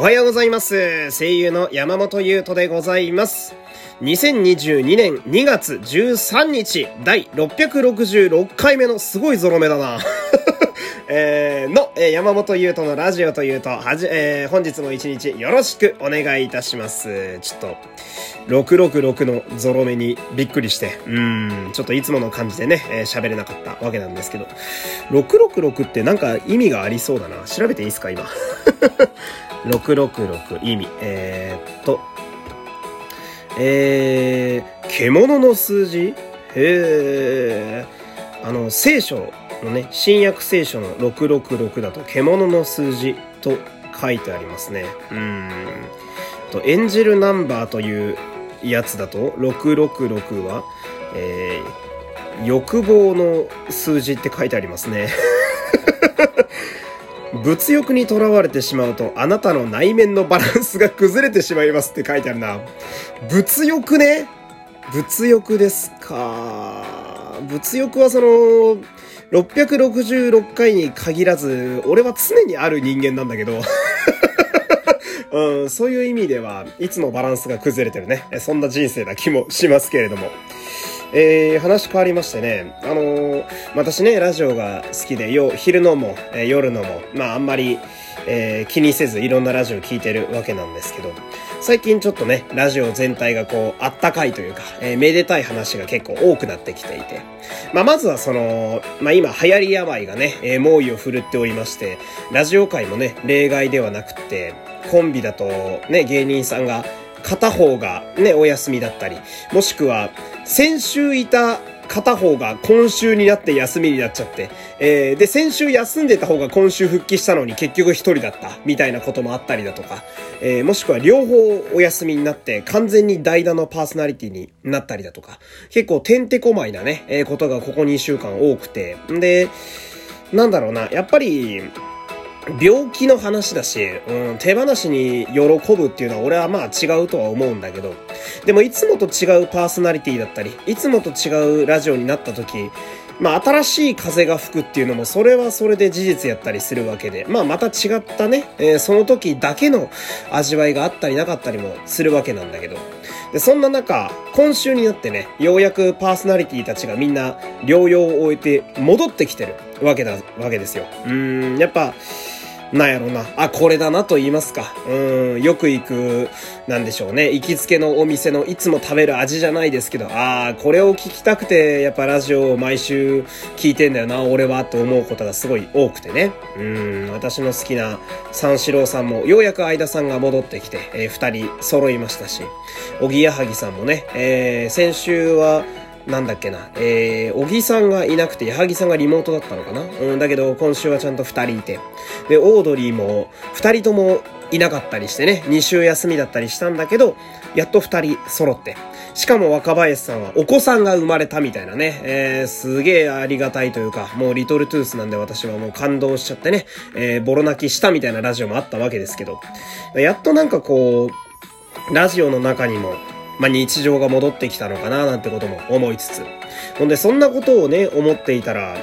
おはようございます。声優の山本優斗でございます。2022年2月13日、第666回目のすごいゾロ目だな。えー、の、えー、山本優斗のラジオというと、はじ、えー、本日も一日よろしくお願いいたします。ちょっと、666のゾロ目にびっくりして、うん、ちょっといつもの感じでね、えー、喋れなかったわけなんですけど、666ってなんか意味がありそうだな。調べていいですか、今？666意味。えー、っと、えー、獣の数字？へえ。あの、聖書のね、新約聖書の666だと獣の数字と書いてありますね。うん。と、エンジェルナンバーというやつだと、666は、えー、欲望の数字って書いてありますね。物欲にとらわれてしまうと、あなたの内面のバランスが崩れてしまいますって書いてあるな。物欲ね。物欲ですか。物欲はその、666回に限らず、俺は常にある人間なんだけど、うん、そういう意味では、いつもバランスが崩れてるね。そんな人生な気もしますけれども。えー、話変わりましてね、あのー、私ね、ラジオが好きで、よ、昼のも、えー、夜のも、まああんまり、えー、気にせずいろんなラジオ聞いてるわけなんですけど、最近ちょっとね、ラジオ全体がこう、あったかいというか、えー、めでたい話が結構多くなってきていて、まあまずはその、まあ今流行り病がね、えー、猛威を振るっておりまして、ラジオ界もね、例外ではなくて、コンビだとね、芸人さんが片方がね、お休みだったり、もしくは、先週いた片方が今週になって休みになっちゃって、えー、で、先週休んでた方が今週復帰したのに結局一人だった、みたいなこともあったりだとか、えー、もしくは両方お休みになって完全に代打のパーソナリティになったりだとか、結構てんてこまいなね、えー、ことがここ2週間多くて、んで、なんだろうな、やっぱり、病気の話だし、うん、手放しに喜ぶっていうのは俺はまあ違うとは思うんだけど、でもいつもと違うパーソナリティだったり、いつもと違うラジオになった時、まあ新しい風が吹くっていうのもそれはそれで事実やったりするわけで、まあまた違ったね、えー、その時だけの味わいがあったりなかったりもするわけなんだけど、で、そんな中、今週になってね、ようやくパーソナリティたちがみんな療養を終えて戻ってきてるわけだ、わけですよ。うーん、やっぱ、なんやろな。あ、これだなと言いますか。うん、よく行く、なんでしょうね。行きつけのお店のいつも食べる味じゃないですけど、ああ、これを聞きたくて、やっぱラジオを毎週聞いてんだよな、俺は、と思うことがすごい多くてね。うん、私の好きな三四郎さんも、ようやく相田さんが戻ってきて、えー、二人揃いましたし、おぎやはぎさんもね、えー、先週は、なんだっけな、えー、小木さんがいなくて、矢作さんがリモートだったのかな。うん、だけど、今週はちゃんと二人いて。で、オードリーも、二人ともいなかったりしてね、二週休みだったりしたんだけど、やっと二人揃って。しかも若林さんはお子さんが生まれたみたいなね、えー、すげえありがたいというか、もうリトルトゥースなんで私はもう感動しちゃってね、えー、ボロ泣きしたみたいなラジオもあったわけですけど、やっとなんかこう、ラジオの中にも、まあ、日常が戻ってきたのかななんてことも思いつつ。ほんで、そんなことをね、思っていたら、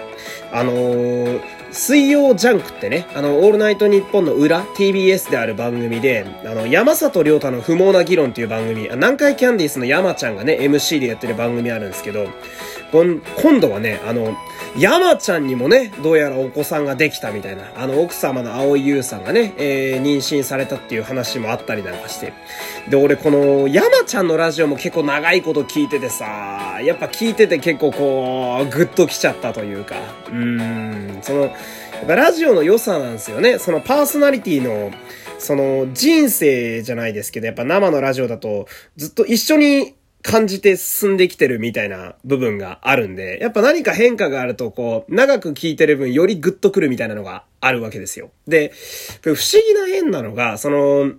あのー、水曜ジャンクってね、あの、オールナイトニッポンの裏、TBS である番組で、あの、山里亮太の不毛な議論っていう番組、南海キャンディースの山ちゃんがね、MC でやってる番組あるんですけど、今度はね、あの、山ちゃんにもね、どうやらお子さんができたみたいな、あの、奥様の青井優さんがね、えー、妊娠されたっていう話もあったりなんかして。で、俺この、山ちゃんのラジオも結構長いこと聞いててさ、やっぱ聞いてて結構こう、グッと来ちゃったというか、うーん、その、やっぱラジオの良さなんですよね。そのパーソナリティの、その人生じゃないですけど、やっぱ生のラジオだとずっと一緒に感じて進んできてるみたいな部分があるんで、やっぱ何か変化があるとこう、長く聞いてる分よりグッとくるみたいなのがあるわけですよ。で、不思議な縁なのが、その、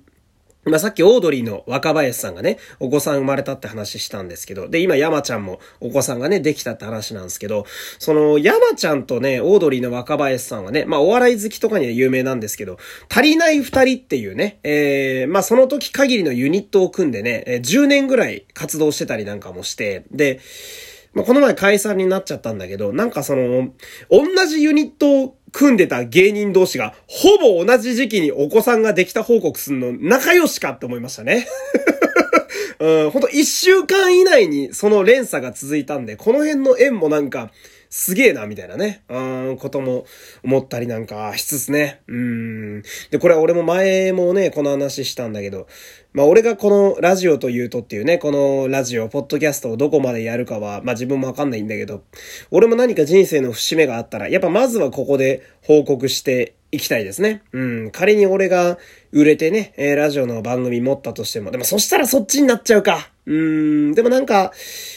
まあ、さっきオードリーの若林さんがね、お子さん生まれたって話したんですけど、で、今山ちゃんもお子さんがね、できたって話なんですけど、その山ちゃんとね、オードリーの若林さんはね、まあ、お笑い好きとかには有名なんですけど、足りない二人っていうね、えー、まあ、その時限りのユニットを組んでね、10年ぐらい活動してたりなんかもして、で、まあ、この前解散になっちゃったんだけど、なんかその、同じユニットを組んでた芸人同士が、ほぼ同じ時期にお子さんができた報告するの仲良しかって思いましたね。うん、ほんと一週間以内にその連鎖が続いたんで、この辺の縁もなんか、すげえな、みたいなね、うん、ことも思ったりなんかしつつね。うん。で、これは俺も前もね、この話したんだけど、まあ俺がこのラジオというとっていうね、このラジオ、ポッドキャストをどこまでやるかは、まあ自分もわかんないんだけど、俺も何か人生の節目があったら、やっぱまずはここで報告して行きたいですね。うん。仮に俺が売れてね、えー、ラジオの番組持ったとしても、でもそしたらそっちになっちゃうか。うーん。でもなんか、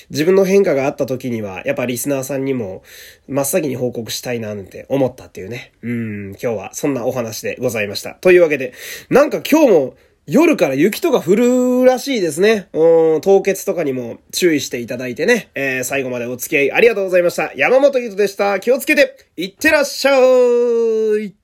自分の変化があった時には、やっぱリスナーさんにも、真っ先に報告したいななんて思ったっていうね。うん。今日はそんなお話でございました。というわけで、なんか今日も、夜から雪とか降るらしいですね。うん、凍結とかにも注意していただいてね。えー、最後までお付き合いありがとうございました。山本ゆとでした。気をつけて、いってらっしゃい